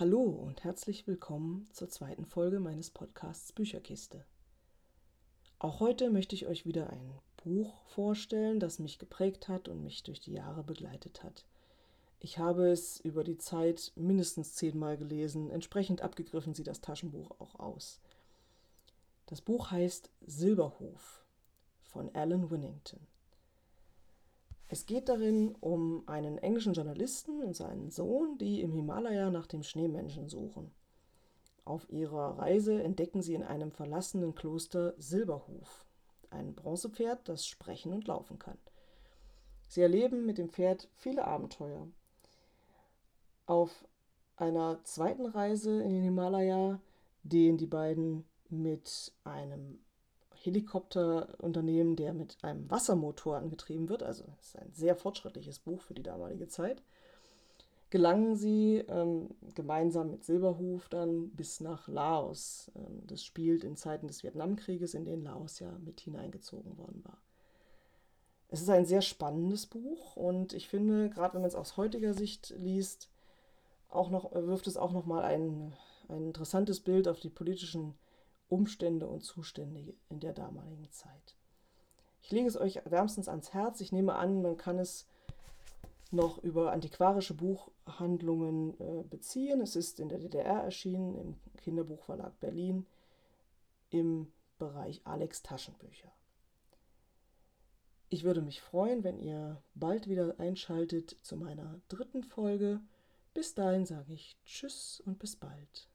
Hallo und herzlich willkommen zur zweiten Folge meines Podcasts Bücherkiste. Auch heute möchte ich euch wieder ein Buch vorstellen, das mich geprägt hat und mich durch die Jahre begleitet hat. Ich habe es über die Zeit mindestens zehnmal gelesen, entsprechend abgegriffen sieht das Taschenbuch auch aus. Das Buch heißt Silberhof von Alan Winnington. Es geht darin um einen englischen Journalisten und seinen Sohn, die im Himalaya nach dem Schneemenschen suchen. Auf ihrer Reise entdecken sie in einem verlassenen Kloster Silberhof, ein Bronzepferd, das sprechen und laufen kann. Sie erleben mit dem Pferd viele Abenteuer. Auf einer zweiten Reise in den Himalaya, den die beiden mit einem Helikopterunternehmen, der mit einem Wassermotor angetrieben wird, also ist ein sehr fortschrittliches Buch für die damalige Zeit, gelangen sie ähm, gemeinsam mit Silberhuf dann bis nach Laos. Ähm, das spielt in Zeiten des Vietnamkrieges, in den Laos ja mit hineingezogen worden war. Es ist ein sehr spannendes Buch und ich finde, gerade wenn man es aus heutiger Sicht liest, auch noch, wirft es auch nochmal ein, ein interessantes Bild auf die politischen Umstände und Zustände in der damaligen Zeit. Ich lege es euch wärmstens ans Herz. Ich nehme an, man kann es noch über antiquarische Buchhandlungen äh, beziehen. Es ist in der DDR erschienen, im Kinderbuchverlag Berlin, im Bereich Alex Taschenbücher. Ich würde mich freuen, wenn ihr bald wieder einschaltet zu meiner dritten Folge. Bis dahin sage ich Tschüss und bis bald.